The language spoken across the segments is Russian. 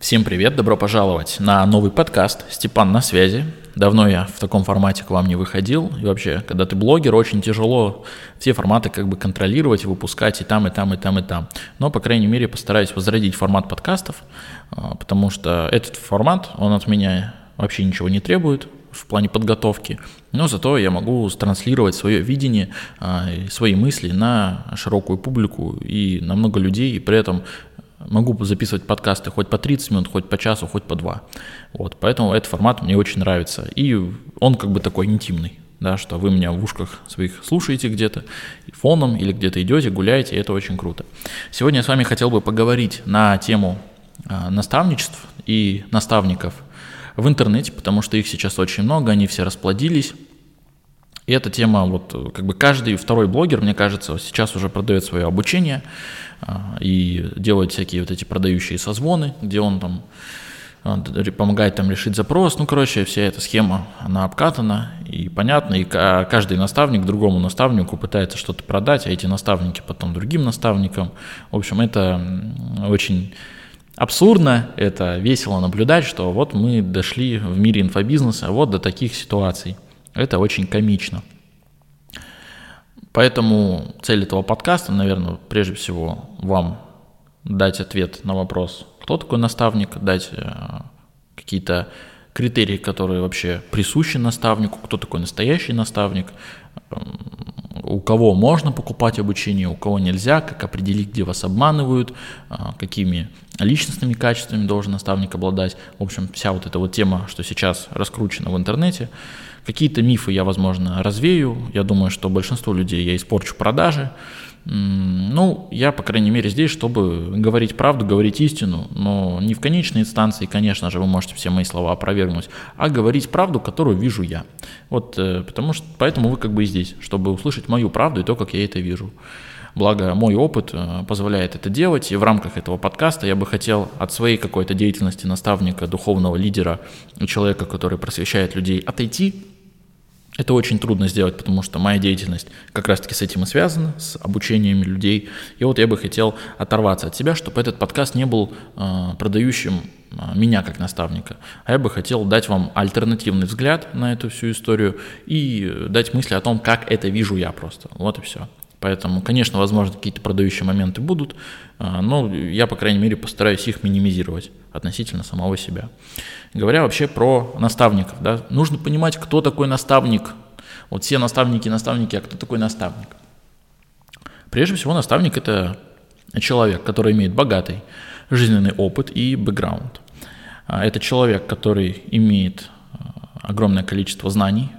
Всем привет, добро пожаловать на новый подкаст «Степан на связи». Давно я в таком формате к вам не выходил. И вообще, когда ты блогер, очень тяжело все форматы как бы контролировать, выпускать и там, и там, и там, и там. Но, по крайней мере, постараюсь возродить формат подкастов, а, потому что этот формат, он от меня вообще ничего не требует в плане подготовки, но зато я могу транслировать свое видение, а, свои мысли на широкую публику и на много людей, и при этом Могу записывать подкасты хоть по 30 минут, хоть по часу, хоть по два. Вот, поэтому этот формат мне очень нравится. И он как бы такой интимный, да, что вы меня в ушках своих слушаете где-то, фоном или где-то идете, гуляете, и это очень круто. Сегодня я с вами хотел бы поговорить на тему а, наставничеств и наставников в интернете, потому что их сейчас очень много, они все расплодились. И эта тема, вот как бы каждый второй блогер, мне кажется, сейчас уже продает свое обучение а, и делает всякие вот эти продающие созвоны, где он там а, помогает там решить запрос. Ну, короче, вся эта схема, она обкатана и понятна, и каждый наставник другому наставнику пытается что-то продать, а эти наставники потом другим наставникам. В общем, это очень абсурдно, это весело наблюдать, что вот мы дошли в мире инфобизнеса вот до таких ситуаций. Это очень комично. Поэтому цель этого подкаста, наверное, прежде всего вам дать ответ на вопрос, кто такой наставник, дать э, какие-то критерии, которые вообще присущи наставнику, кто такой настоящий наставник, эм, у кого можно покупать обучение, у кого нельзя, как определить, где вас обманывают, э, какими личностными качествами должен наставник обладать. В общем, вся вот эта вот тема, что сейчас раскручена в интернете – Какие-то мифы я, возможно, развею. Я думаю, что большинство людей я испорчу продажи. Ну, я, по крайней мере, здесь, чтобы говорить правду, говорить истину, но не в конечной инстанции, конечно же, вы можете все мои слова опровергнуть, а говорить правду, которую вижу я. Вот, э, потому что, поэтому вы как бы и здесь, чтобы услышать мою правду и то, как я это вижу. Благо, мой опыт э, позволяет это делать, и в рамках этого подкаста я бы хотел от своей какой-то деятельности наставника, духовного лидера, человека, который просвещает людей, отойти это очень трудно сделать, потому что моя деятельность как раз-таки с этим и связана, с обучением людей. И вот я бы хотел оторваться от себя, чтобы этот подкаст не был э, продающим э, меня как наставника, а я бы хотел дать вам альтернативный взгляд на эту всю историю и дать мысли о том, как это вижу я просто. Вот и все. Поэтому, конечно, возможно, какие-то продающие моменты будут, а, но я, по крайней мере, постараюсь их минимизировать относительно самого себя. Говоря вообще про наставников, да, нужно понимать, кто такой наставник. Вот все наставники, наставники, а кто такой наставник? Прежде всего, наставник – это человек, который имеет богатый жизненный опыт и бэкграунд. А, это человек, который имеет а, огромное количество знаний,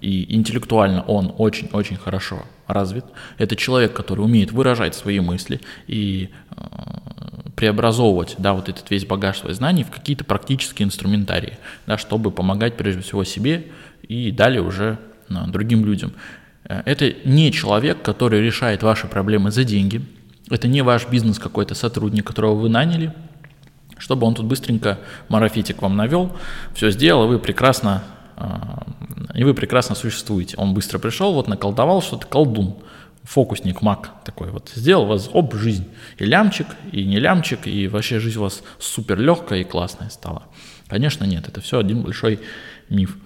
и интеллектуально он очень-очень хорошо развит. Это человек, который умеет выражать свои мысли и э, преобразовывать да, вот этот весь багаж своих знаний в какие-то практические инструментарии, да, чтобы помогать прежде всего себе и далее уже э, другим людям. Э, это не человек, который решает ваши проблемы за деньги, это не ваш бизнес какой-то сотрудник, которого вы наняли, чтобы он тут быстренько марафетик вам навел, все сделал, и вы прекрасно и вы прекрасно существуете. Он быстро пришел, вот наколдовал что-то, колдун, фокусник, маг такой вот, сделал вас, об, жизнь. И лямчик, и не лямчик, и вообще жизнь у вас супер легкая и классная стала. Конечно, нет, это все один большой миф.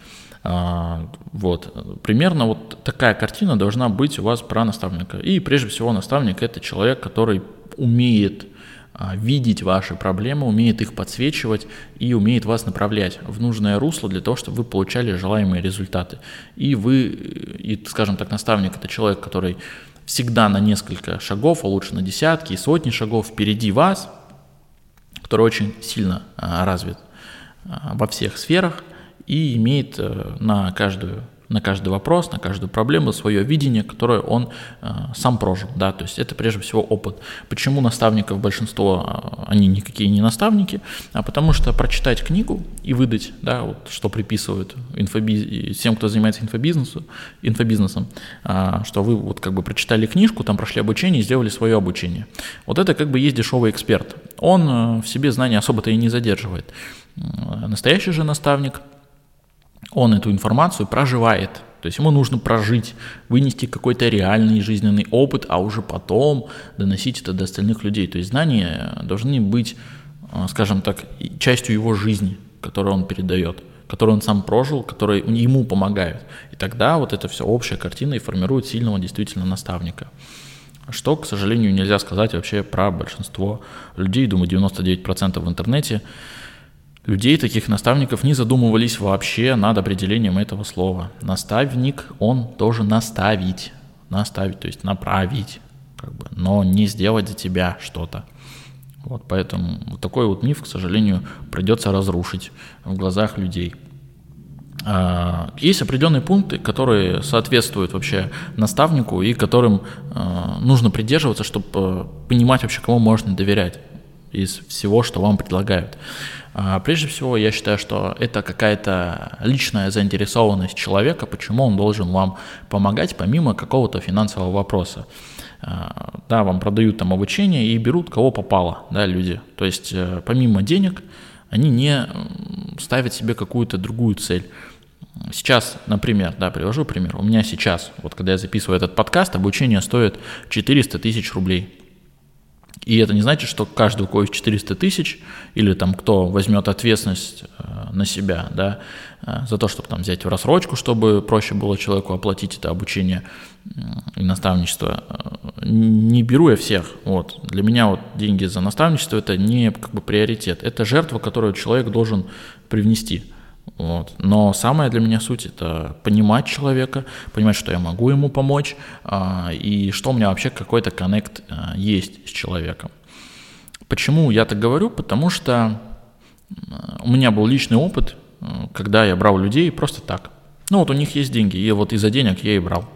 А, вот, примерно вот такая картина должна быть у вас про наставника. И прежде всего наставник это человек, который умеет видеть ваши проблемы, умеет их подсвечивать и умеет вас направлять в нужное русло для того, чтобы вы получали желаемые результаты. И вы, и, скажем так, наставник – это человек, который всегда на несколько шагов, а лучше на десятки и сотни шагов впереди вас, который очень сильно а, развит а, во всех сферах и имеет э, на каждую на каждый вопрос, на каждую проблему свое видение, которое он э, сам прожил, да, то есть это прежде всего опыт. Почему наставников большинство, э, они никакие не наставники, а потому что прочитать книгу и выдать, да, вот что приписывают инфобиз... тем, кто занимается инфобизнесу, инфобизнесом, э, что вы вот как бы прочитали книжку, там прошли обучение и сделали свое обучение. Вот это как бы есть дешевый эксперт. Он э, в себе знания особо-то и не задерживает. Настоящий же наставник – он эту информацию проживает. То есть ему нужно прожить, вынести какой-то реальный жизненный опыт, а уже потом доносить это до остальных людей. То есть знания должны быть скажем так, частью его жизни, которую он передает, которую он сам прожил, которые ему помогают. И тогда вот эта вся общая картина и формирует сильного действительно наставника. Что, к сожалению, нельзя сказать вообще про большинство людей, думаю, 99% в интернете людей, таких наставников, не задумывались вообще над определением этого слова. Наставник, он должен наставить, наставить, то есть направить, как бы, но не сделать за тебя что-то. Вот поэтому вот такой вот миф, к сожалению, придется разрушить в глазах людей. А, есть определенные пункты, которые соответствуют вообще наставнику и которым а, нужно придерживаться, чтобы э, понимать вообще, кому можно доверять из всего, что вам предлагают. А, прежде всего, я считаю, что это какая-то личная заинтересованность человека, почему он должен вам помогать помимо какого-то финансового вопроса. Да, вам продают там обучение и берут кого попало, да, люди. То есть э, помимо денег они не ставят себе какую-то другую цель. Сейчас, например, да, привожу пример. У меня сейчас, вот когда я записываю этот подкаст, обучение стоит 400 тысяч рублей. И это не значит, что каждый, у кого есть 400 тысяч, или там кто возьмет ответственность э, на себя, да, э, за то, чтобы там взять в рассрочку, чтобы проще было человеку оплатить это обучение и наставничество. Э, не беру я всех. Вот. Для меня вот деньги за наставничество это не как бы приоритет. Это жертва, которую человек должен привнести. Вот. Но самая для меня суть это понимать человека, понимать, что я могу ему помочь, а, и что у меня вообще какой-то коннект а, есть с человеком. Почему я так говорю? Потому что у меня был личный опыт, когда я брал людей просто так. Ну вот у них есть деньги, и вот из-за денег я и брал.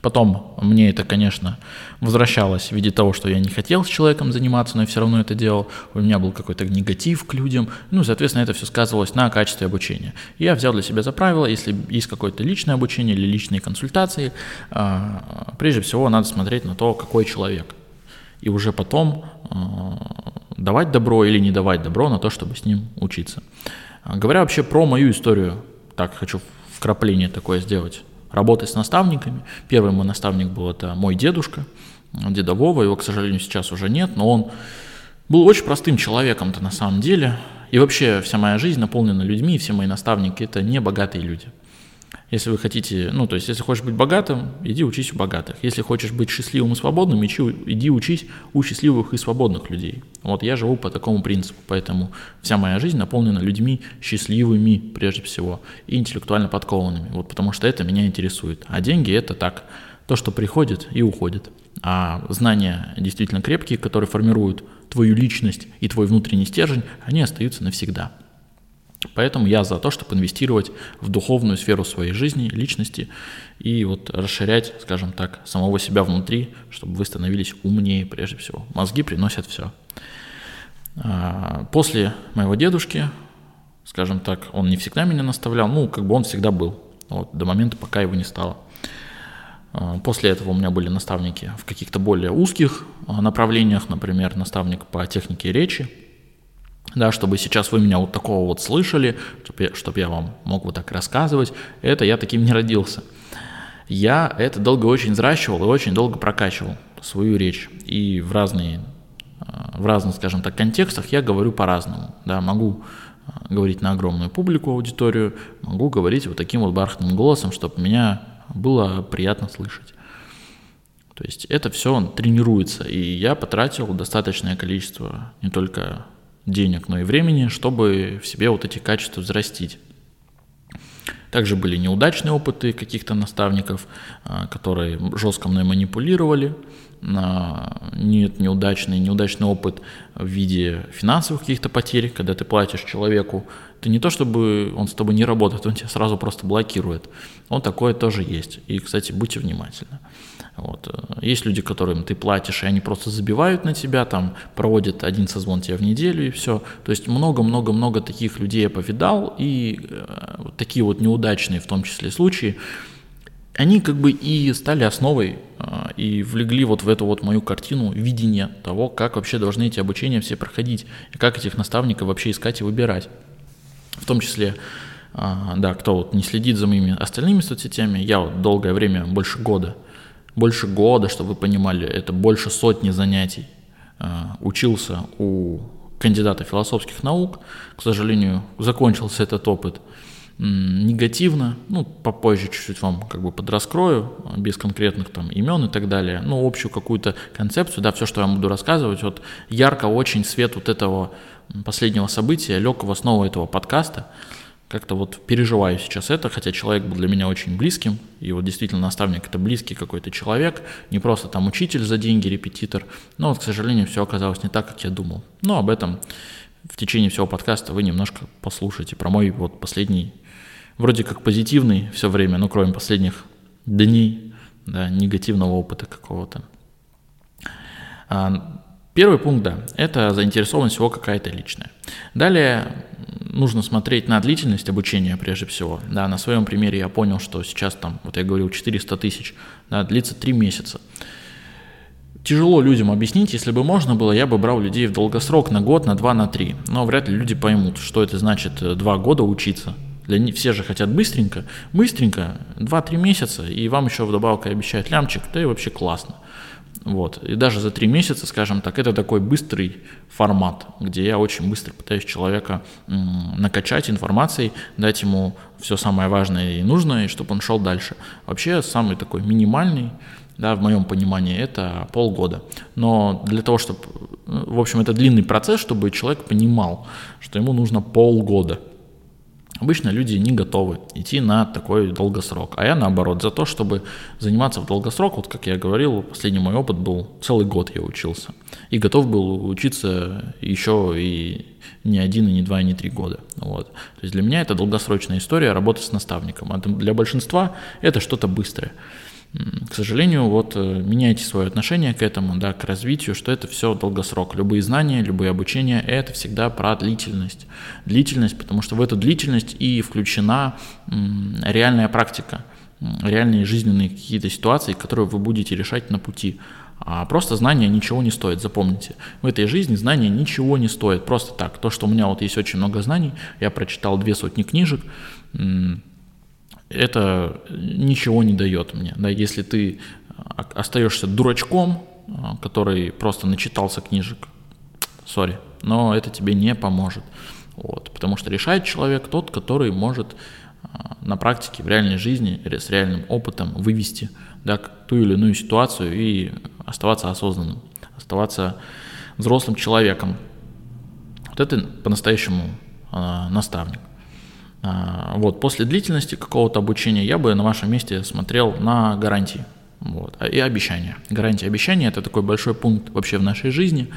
Потом мне это, конечно, возвращалось в виде того, что я не хотел с человеком заниматься, но я все равно это делал. У меня был какой-то негатив к людям. Ну, соответственно, это все сказывалось на качестве обучения. Я взял для себя за правило, если есть какое-то личное обучение или личные консультации, а, прежде всего надо смотреть на то, какой человек. И уже потом а, давать добро или не давать добро на то, чтобы с ним учиться. А, говоря вообще про мою историю, так хочу вкрапление такое сделать работать с наставниками. Первый мой наставник был это мой дедушка, деда Вова, его, к сожалению, сейчас уже нет, но он был очень простым человеком-то на самом деле. И вообще вся моя жизнь наполнена людьми, и все мои наставники – это не богатые люди. Если вы хотите, ну, то есть, если хочешь быть богатым, иди учись у богатых. Если хочешь быть счастливым и свободным, иди учись у счастливых и свободных людей. Вот я живу по такому принципу, поэтому вся моя жизнь наполнена людьми счастливыми, прежде всего, и интеллектуально подкованными. Вот потому что это меня интересует. А деньги – это так, то, что приходит и уходит. А знания действительно крепкие, которые формируют твою личность и твой внутренний стержень, они остаются навсегда. Поэтому я за то, чтобы инвестировать в духовную сферу своей жизни, личности и вот расширять, скажем так, самого себя внутри, чтобы вы становились умнее прежде всего. Мозги приносят все. А, после моего дедушки, скажем так, он не всегда меня наставлял, ну, как бы он всегда был, вот, до момента, пока его не стало. А, после этого у меня были наставники в каких-то более узких а, направлениях, например, наставник по технике речи, да, чтобы сейчас вы меня вот такого вот слышали, чтобы я, чтобы я вам мог вот так рассказывать, это я таким не родился. Я это долго очень взращивал и очень долго прокачивал свою речь. И в разные, в разных, скажем так, контекстах я говорю по-разному. Да, могу а, говорить на огромную публику, аудиторию, могу говорить вот таким вот бархатным голосом, чтобы меня было приятно слышать. То есть это все тренируется, и я потратил достаточное количество не только денег, но и времени, чтобы в себе вот эти качества взрастить. Также были неудачные опыты каких-то наставников, а, которые жестко мной манипулировали. Нет неудачный, неудачный опыт в виде финансовых каких-то потерь, когда ты платишь человеку. Это не то, чтобы он с тобой не работает, он тебя сразу просто блокирует. Он такое тоже есть. И, кстати, будьте внимательны. Вот. Есть люди, которым ты платишь, и они просто забивают на тебя, там проводят один созвон тебе в неделю и все. То есть много-много-много таких людей я повидал, и э, такие вот неудачные в том числе случаи, они как бы и стали основой э, и влегли вот в эту вот мою картину видения того, как вообще должны эти обучения все проходить, и как этих наставников вообще искать и выбирать. В том числе, э, да, кто вот не следит за моими остальными соцсетями, я вот долгое время, больше года, больше года, чтобы вы понимали, это больше сотни занятий. А, учился у кандидата философских наук. К сожалению, закончился этот опыт негативно. Ну, попозже чуть-чуть вам как бы подраскрою, без конкретных там имен и так далее. Ну, общую какую-то концепцию, да, все, что я вам буду рассказывать. Вот ярко очень свет вот этого последнего события лег в основу этого подкаста. Как-то вот переживаю сейчас это, хотя человек был для меня очень близким, и вот действительно наставник это близкий какой-то человек, не просто там учитель за деньги, репетитор, но вот, к сожалению, все оказалось не так, как я думал. Но об этом в течение всего подкаста вы немножко послушаете про мой вот последний, вроде как позитивный все время, ну кроме последних дней, да, негативного опыта какого-то. А, первый пункт, да, это заинтересованность его какая-то личная. Далее нужно смотреть на длительность обучения прежде всего. Да, на своем примере я понял, что сейчас там, вот я говорил, 400 тысяч, да, длится 3 месяца. Тяжело людям объяснить, если бы можно было, я бы брал людей в долгосрок на год, на два, на три. Но вряд ли люди поймут, что это значит э, два года учиться. Для них, все же хотят быстренько, быстренько, 2-3 месяца, и вам еще вдобавок обещают лямчик, да и вообще классно. Вот. И даже за три месяца, скажем так, это такой быстрый формат, где я очень быстро пытаюсь человека накачать информацией, дать ему все самое важное и нужное, и чтобы он шел дальше. Вообще самый такой минимальный, да, в моем понимании, это полгода. Но для того, чтобы, в общем, это длинный процесс, чтобы человек понимал, что ему нужно полгода – Обычно люди не готовы идти на такой долгосрок, а я наоборот за то, чтобы заниматься в долгосрок, вот как я говорил, последний мой опыт был, целый год я учился, и готов был учиться еще и не один, и не два, и не три года. Вот. То есть для меня это долгосрочная история работы с наставником, а для большинства это что-то быстрое к сожалению, вот э, меняйте свое отношение к этому, да, к развитию, что это все долгосрок. Любые знания, любые обучения – это всегда про длительность. Длительность, потому что в эту длительность и включена реальная практика, реальные жизненные какие-то ситуации, которые вы будете решать на пути. А просто знания ничего не стоят, запомните. В этой жизни знания ничего не стоят, просто так. То, что у меня вот есть очень много знаний, я прочитал две сотни книжек, это ничего не дает мне. Да, если ты остаешься дурачком, а, который просто начитался книжек, сори, но это тебе не поможет. Вот, потому что решает человек тот, который может а, на практике, в реальной жизни, с реальным опытом вывести да, ту или иную ситуацию и оставаться осознанным, оставаться взрослым человеком. Вот это по-настоящему э, наставник. А, вот, после длительности какого-то обучения я бы на вашем месте смотрел на гарантии вот, и обещания. Гарантии обещания – это такой большой пункт вообще в нашей жизни.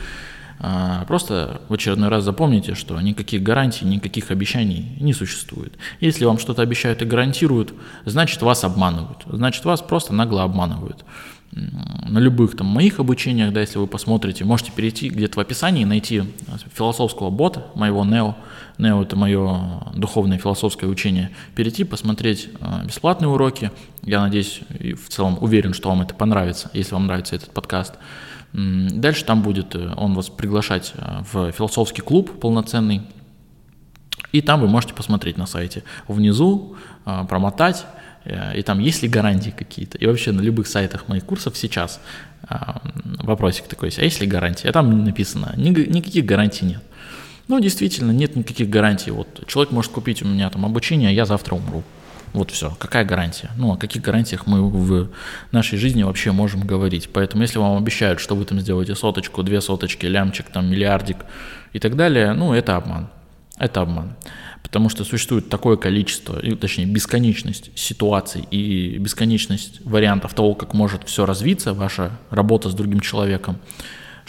А, просто в очередной раз запомните, что никаких гарантий, никаких обещаний не существует. Если вам что-то обещают и гарантируют, значит вас обманывают, значит вас просто нагло обманывают на любых там моих обучениях, да, если вы посмотрите, можете перейти где-то в описании и найти философского бота, моего Нео. Нео – это мое духовное философское учение. Перейти, посмотреть э, бесплатные уроки. Я надеюсь и в целом уверен, что вам это понравится, если вам нравится этот подкаст. Дальше там будет э, он вас приглашать э, в философский клуб полноценный. И там вы можете посмотреть на сайте. Внизу промотать и там есть ли гарантии какие-то. И вообще на любых сайтах моих курсов сейчас вопросик такой есть, а есть ли гарантии? А там написано, никаких гарантий нет. Ну, действительно, нет никаких гарантий. Вот человек может купить у меня там обучение, а я завтра умру. Вот все. Какая гарантия? Ну, о каких гарантиях мы в нашей жизни вообще можем говорить? Поэтому, если вам обещают, что вы там сделаете соточку, две соточки, лямчик, там, миллиардик и так далее, ну, это обман. Это обман. Потому что существует такое количество, точнее бесконечность ситуаций и бесконечность вариантов того, как может все развиться, ваша работа с другим человеком,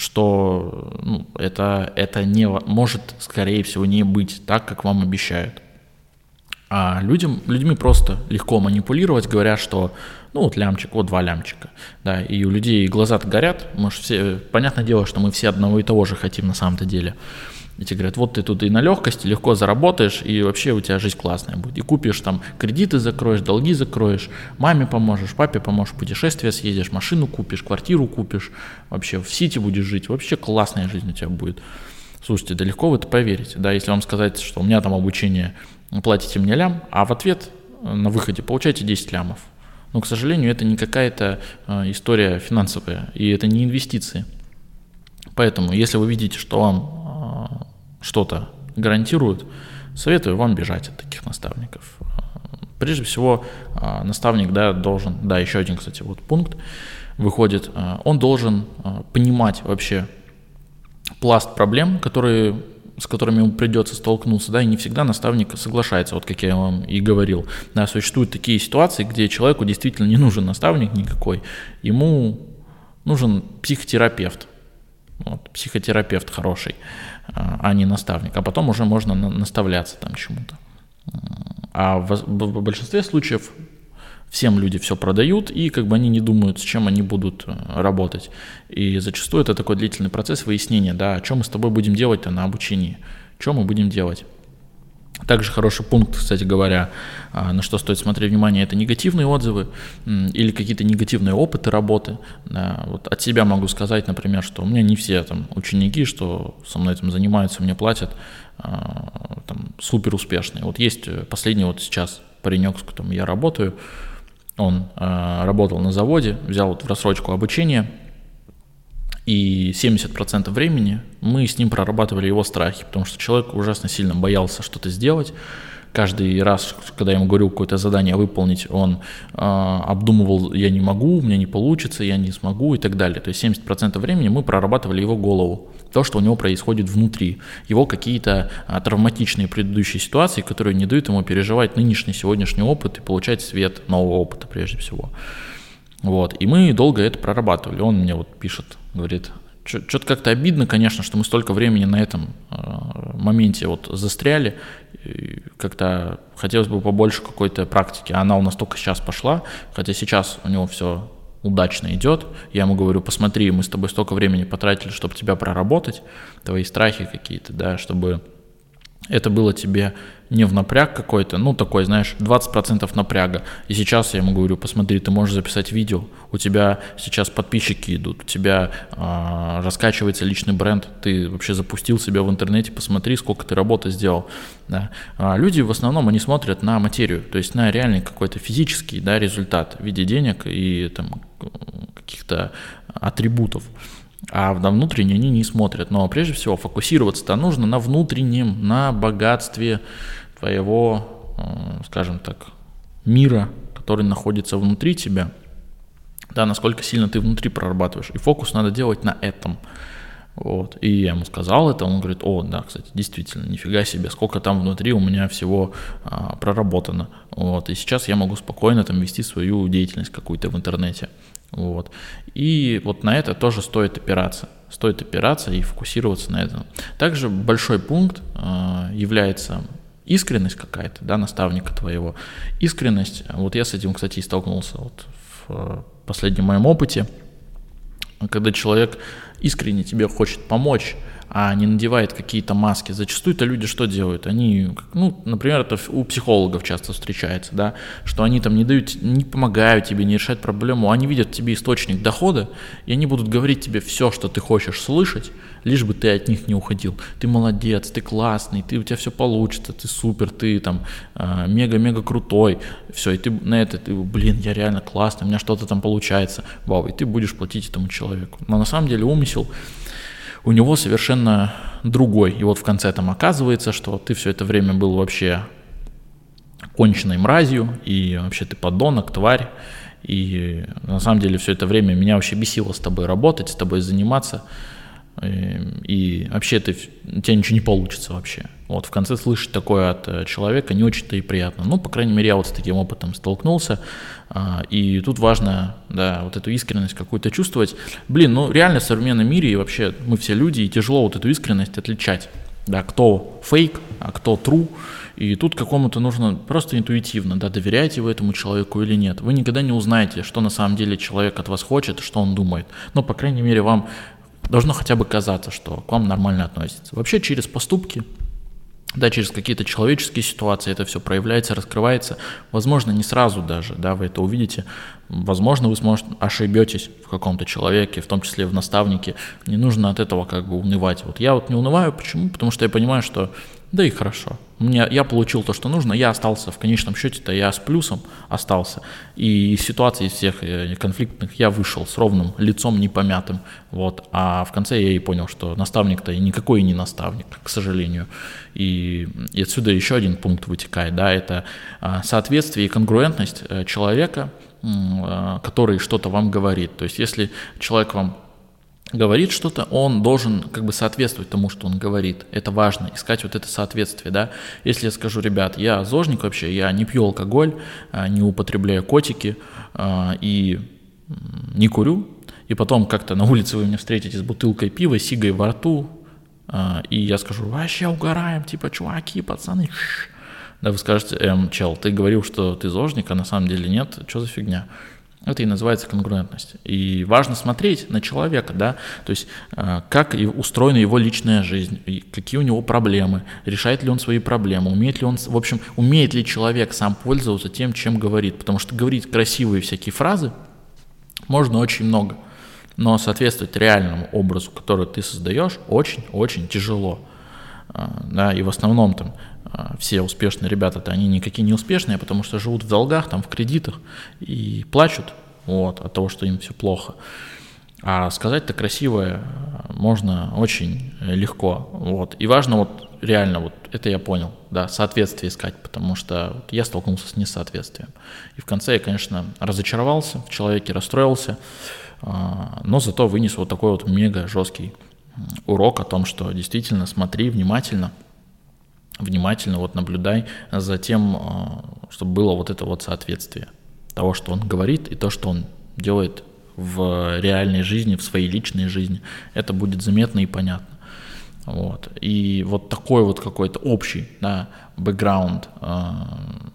что ну, это, это не, может, скорее всего, не быть так, как вам обещают. А людям, людьми просто легко манипулировать, говоря, что ну вот лямчик, вот два лямчика. Да, и у людей глаза-то горят, может, все, понятное дело, что мы все одного и того же хотим на самом-то деле. И тебе говорят, вот ты тут и на легкости легко заработаешь, и вообще у тебя жизнь классная будет. И купишь там кредиты закроешь, долги закроешь, маме поможешь, папе поможешь, путешествие съездишь, машину купишь, квартиру купишь, вообще в Сити будешь жить, вообще классная жизнь у тебя будет. Слушайте, да легко в это поверить, да, если вам сказать, что у меня там обучение, платите мне лям, а в ответ э, на выходе получаете 10 лямов. Но, к сожалению, это не какая-то э, история финансовая, и это не инвестиции. Поэтому, если вы видите, что вам что-то гарантируют, советую вам бежать от таких наставников. Прежде всего, наставник да, должен, да, еще один, кстати, вот пункт выходит, он должен понимать вообще пласт проблем, которые с которыми ему придется столкнуться, да, и не всегда наставник соглашается, вот как я вам и говорил. Да, существуют такие ситуации, где человеку действительно не нужен наставник никакой, ему нужен психотерапевт, вот, психотерапевт хороший, а не наставник, а потом уже можно наставляться там чему-то. А в большинстве случаев всем люди все продают, и как бы они не думают, с чем они будут э, работать. И зачастую это такой длительный процесс выяснения, да, о чем мы с тобой будем делать-то на обучении, что мы будем делать. Также хороший пункт, кстати говоря, а, на что стоит смотреть внимание, это негативные отзывы или какие-то негативные опыты работы. Вот от себя могу сказать, например, что у меня не все там ученики, что со мной этим занимаются, мне платят, а, там, супер успешные. Вот есть э, последний вот сейчас паренек, с которым я работаю, он а, работал на заводе, взял вот в рассрочку обучение, и 70% времени мы с ним прорабатывали его страхи, потому что человек ужасно сильно боялся что-то сделать. Каждый раз, когда я ему говорю какое-то задание выполнить, он э, обдумывал, я не могу, у меня не получится, я не смогу и так далее. То есть 70% времени мы прорабатывали его голову то, что у него происходит внутри, его какие-то а, травматичные предыдущие ситуации, которые не дают ему переживать нынешний, сегодняшний опыт и получать свет нового опыта прежде всего. Вот. И мы долго это прорабатывали. Он мне вот пишет, говорит, что-то как-то обидно, конечно, что мы столько времени на этом э, моменте вот застряли. Как-то хотелось бы побольше какой-то практики. Она у нас только сейчас пошла, хотя сейчас у него все удачно идет, я ему говорю, посмотри, мы с тобой столько времени потратили, чтобы тебя проработать, твои страхи какие-то, да, чтобы это было тебе не в напряг какой-то, ну такой, знаешь, 20% напряга. И сейчас я ему говорю, посмотри, ты можешь записать видео, у тебя сейчас подписчики идут, у тебя э, раскачивается личный бренд, ты вообще запустил себя в интернете, посмотри, сколько ты работы сделал. Да. А люди в основном, они смотрят на материю, то есть на реальный какой-то физический да, результат в виде денег и там каких-то атрибутов а на внутреннее они не смотрят. Но прежде всего фокусироваться-то нужно на внутреннем, на богатстве твоего, э, скажем так, мира, который находится внутри тебя. Да, насколько сильно ты внутри прорабатываешь. И фокус надо делать на этом. Вот. И я ему сказал это, он говорит, о, да, кстати, действительно, нифига себе, сколько там внутри у меня всего а, проработано. Вот. И сейчас я могу спокойно там вести свою деятельность какую-то в интернете. Вот. И вот на это тоже стоит опираться. Стоит опираться и фокусироваться на этом. Также большой пункт э, является искренность какая-то, да, наставника твоего. Искренность, вот я с этим, кстати, и столкнулся вот в последнем моем опыте, когда человек искренне тебе хочет помочь, а не надевает какие-то маски. Зачастую это люди что делают? Они, ну, например, это у психологов часто встречается, да, что они там не дают, не помогают тебе, не решают проблему, они видят в тебе источник дохода, и они будут говорить тебе все, что ты хочешь слышать, лишь бы ты от них не уходил. Ты молодец, ты классный, ты, у тебя все получится, ты супер, ты там а, мега-мега крутой, все, и ты на это, ты, блин, я реально классный, у меня что-то там получается, вау, и ты будешь платить этому человеку. Но на самом деле умысел у него совершенно другой. И вот в конце там оказывается, что ты все это время был вообще конченной мразью, и вообще ты подонок, тварь, и на самом деле все это время меня вообще бесило с тобой работать, с тобой заниматься, и вообще ты, у тебя ничего не получится вообще. Вот в конце слышать такое от э, человека не очень-то и приятно. Ну, по крайней мере, я вот с таким опытом столкнулся. А, и тут важно, да, вот эту искренность какую-то чувствовать. Блин, ну реально в современном мире и вообще мы все люди, и тяжело вот эту искренность отличать. Да, кто фейк, а кто true. И тут какому-то нужно просто интуитивно, да, доверяете вы этому человеку или нет. Вы никогда не узнаете, что на самом деле человек от вас хочет, что он думает. Но, по крайней мере, вам должно хотя бы казаться, что к вам нормально относится. Вообще через поступки, да, через какие-то человеческие ситуации это все проявляется, раскрывается. Возможно, не сразу даже, да, вы это увидите. Возможно, вы сможете ошибетесь в каком-то человеке, в том числе в наставнике. Не нужно от этого как бы унывать. Вот я вот не унываю, почему? Потому что я понимаю, что да и хорошо. Мне, я получил то, что нужно, я остался в конечном счете-то, я с плюсом остался. И из ситуации всех э, конфликтных я вышел с ровным лицом, не помятым. Вот. А в конце я и понял, что наставник-то никакой не наставник, к сожалению. И, и отсюда еще один пункт вытекает, да, это а, соответствие и конгруентность э, человека, а, который что-то вам говорит. То есть если человек вам говорит что-то, он должен как бы соответствовать тому, что он говорит. Это важно, искать вот это соответствие, да. Если я скажу, ребят, я зожник вообще, я не пью алкоголь, а, не употребляю котики а, и не курю, и потом как-то на улице вы меня встретите с бутылкой пива, сигой во рту, а, и я скажу, вообще угораем, типа, чуваки, пацаны, да, вы скажете, эм, чел, ты говорил, что ты зожник, а на самом деле нет, что за фигня? Это и называется конгруентность. И важно смотреть на человека, да, то есть э, как устроена его личная жизнь, какие у него проблемы, решает ли он свои проблемы, умеет ли он, в общем, умеет ли человек сам пользоваться тем, чем говорит. Потому что говорить красивые всякие фразы можно очень много, но соответствовать реальному образу, который ты создаешь, очень-очень тяжело. Э, да, и в основном там а, все успешные ребята-то, они никакие не успешные, потому что живут в долгах, там, в кредитах и плачут вот, от того, что им все плохо. А сказать-то красивое можно очень легко. Вот. И важно вот реально, вот это я понял, да, соответствие искать, потому что вот я столкнулся с несоответствием. И в конце я, конечно, разочаровался в человеке, расстроился, а, но зато вынес вот такой вот мега жесткий урок о том, что действительно смотри внимательно – внимательно вот наблюдай за тем, а, чтобы было вот это вот соответствие того, что он говорит, и то, что он делает в реальной жизни, в своей личной жизни. Это будет заметно и понятно. Вот. И вот такой вот какой-то общий да, бэкграунд э,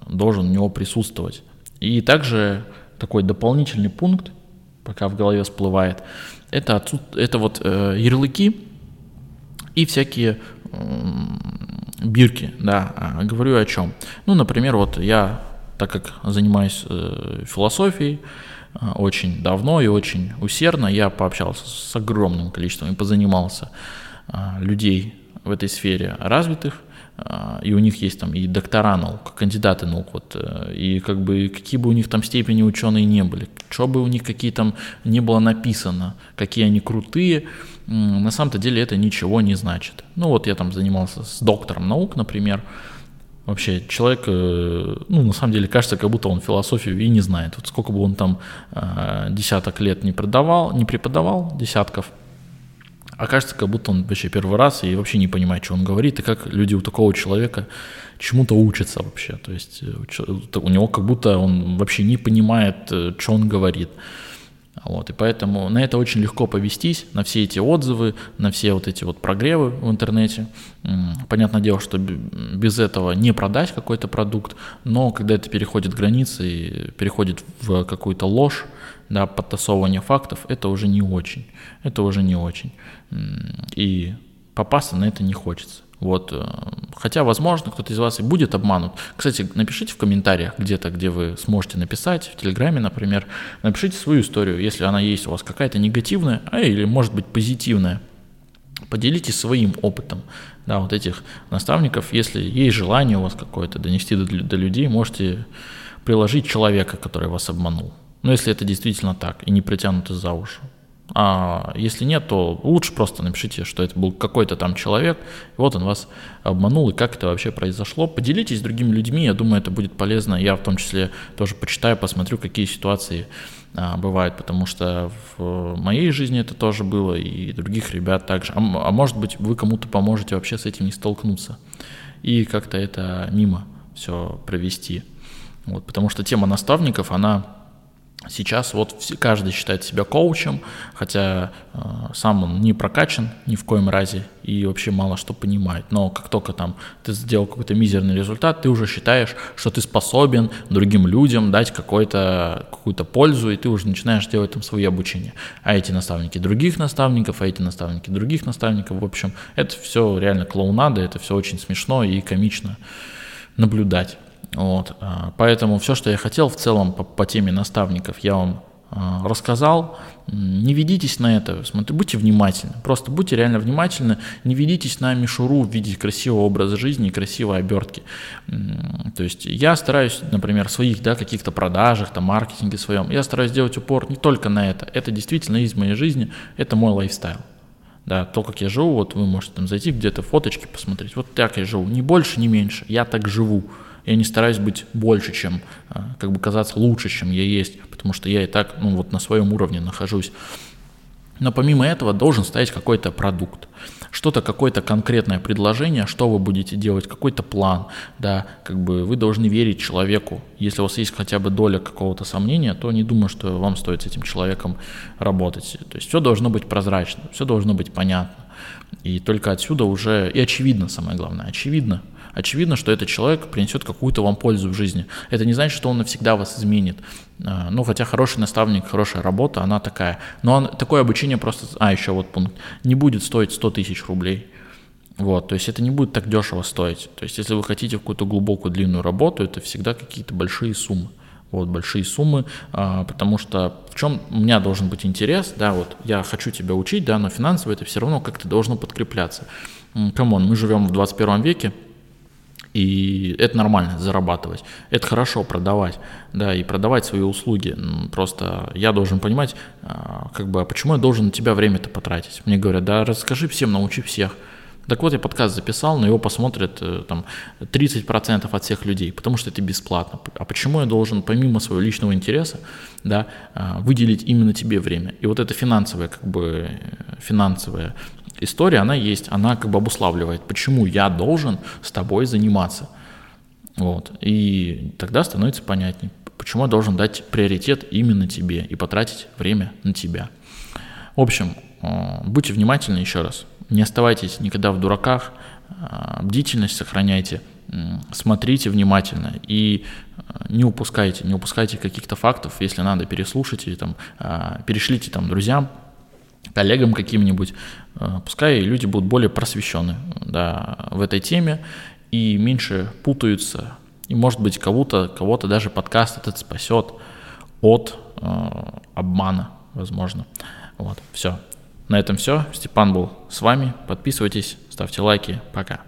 должен у него присутствовать. И также такой дополнительный пункт, пока в голове всплывает, это, отсут, это вот э, ярлыки и всякие бирки, да, а, говорю о чем. Ну, например, вот я, так как занимаюсь э, философией э, очень давно и очень усердно, я пообщался с огромным количеством и позанимался э, людей в этой сфере развитых, а, и у них есть там и доктора наук, кандидаты наук, вот, э, и как бы какие бы у них там степени ученые не были, что бы у них какие там не было написано, какие они крутые, на самом-то деле это ничего не значит. Ну вот я там занимался с доктором наук, например, Вообще человек, э, ну, на самом деле, кажется, как будто он философию и не знает. Вот сколько бы он там э, десяток лет не продавал, не преподавал, десятков, а кажется, как будто он вообще первый раз и вообще не понимает, что он говорит, и как люди у такого человека чему-то учатся вообще. То есть э, у него как будто он вообще не понимает, что он говорит. Вот, и поэтому на это очень легко повестись, на все эти отзывы, на все вот эти вот прогревы в интернете. Понятное дело, что без этого не продать какой-то продукт, но когда это переходит границы и переходит в какую-то ложь, да, подтасовывание фактов, это уже не очень. Это уже не очень. И попасться на это не хочется. Вот. Э, хотя, возможно, кто-то из вас и будет обманут. Кстати, напишите в комментариях где-то, где вы сможете написать, в Телеграме, например, напишите свою историю, если она есть у вас какая-то негативная, а или, может быть, позитивная. Поделитесь своим опытом, да, вот этих наставников. Если есть желание у вас какое-то донести до, до людей, можете приложить человека, который вас обманул. Но если это действительно так и не притянуто за уши. А если нет, то лучше просто напишите, что это был какой-то там человек, вот он вас обманул, и как это вообще произошло. Поделитесь с другими людьми, я думаю, это будет полезно. Я в том числе тоже почитаю, посмотрю, какие ситуации а, бывают, потому что в моей жизни это тоже было, и других ребят также. А, а может быть, вы кому-то поможете вообще с этим не столкнуться, и как-то это мимо все провести. Вот, потому что тема наставников, она Сейчас вот каждый считает себя коучем, хотя э, сам он не прокачан ни в коем разе и вообще мало что понимает. Но как только там ты сделал какой-то мизерный результат, ты уже считаешь, что ты способен другим людям дать какую-то какую-то пользу, и ты уже начинаешь делать там свои обучения. А эти наставники других наставников, а эти наставники других наставников, в общем, это все реально клоунада, это все очень смешно и комично наблюдать. Вот, а, поэтому все, что я хотел в целом по, по теме наставников, я вам а, рассказал, не ведитесь на это, смотрите, будьте внимательны, просто будьте реально внимательны, не ведитесь на мишуру в виде красивого образа жизни и красивой обертки. То есть я стараюсь, например, в своих да, каких-то продажах, там, маркетинге своем, я стараюсь делать упор не только на это, это действительно из моей жизни, это мой лайфстайл. Да, то, как я живу, вот вы можете там зайти где-то фоточки посмотреть, вот так я живу, ни больше, ни меньше, я так живу. Я не стараюсь быть больше, чем, а, как бы казаться лучше, чем я есть, потому что я и так, ну вот на своем уровне нахожусь. Но помимо этого должен стоять какой-то продукт, что-то, какое-то конкретное предложение, что вы будете делать, какой-то план, да, как бы вы должны верить человеку. Если у вас есть хотя бы доля какого-то сомнения, то не думаю, что вам стоит с этим человеком работать. То есть все должно быть прозрачно, все должно быть понятно. И только отсюда уже, и очевидно самое главное, очевидно, очевидно, что этот человек принесет какую-то вам пользу в жизни. Это не значит, что он навсегда вас изменит. А, ну, хотя хороший наставник, хорошая работа, она такая. Но он, такое обучение просто... А, еще вот пункт. Не будет стоить 100 тысяч рублей. Вот, то есть это не будет так дешево стоить. То есть если вы хотите какую-то глубокую длинную работу, это всегда какие-то большие суммы. Вот, большие суммы, а, потому что в чем у меня должен быть интерес, да, вот я хочу тебя учить, да, но финансово это все равно как-то должно подкрепляться. Come on, мы живем в 21 веке, и это нормально зарабатывать. Это хорошо продавать, да, и продавать свои услуги. Просто я должен понимать, а, как бы, а почему я должен на тебя время-то потратить. Мне говорят, да расскажи всем, научи всех. Так вот, я подкаст записал, но его посмотрят э, там 30% от всех людей, потому что это бесплатно. А почему я должен, помимо своего личного интереса, да, а, выделить именно тебе время? И вот это финансовое, как бы, э, финансовое история, она есть, она как бы обуславливает, почему я должен с тобой заниматься. Вот. И тогда становится понятнее, почему я должен дать приоритет именно тебе и потратить время на тебя. В общем, э, будьте внимательны еще раз. Не оставайтесь никогда в дураках, э, бдительность сохраняйте, смотрите внимательно и э, не упускайте, не упускайте каких-то фактов, если надо, переслушайте, там, перешлите там друзьям, коллегам каким-нибудь, э, пускай люди будут более просвещены да, в этой теме и меньше путаются. И, может быть, кого-то кого даже подкаст этот спасет от э, обмана, возможно. Вот, все. На этом все. Степан был с вами. Подписывайтесь, ставьте лайки. Пока.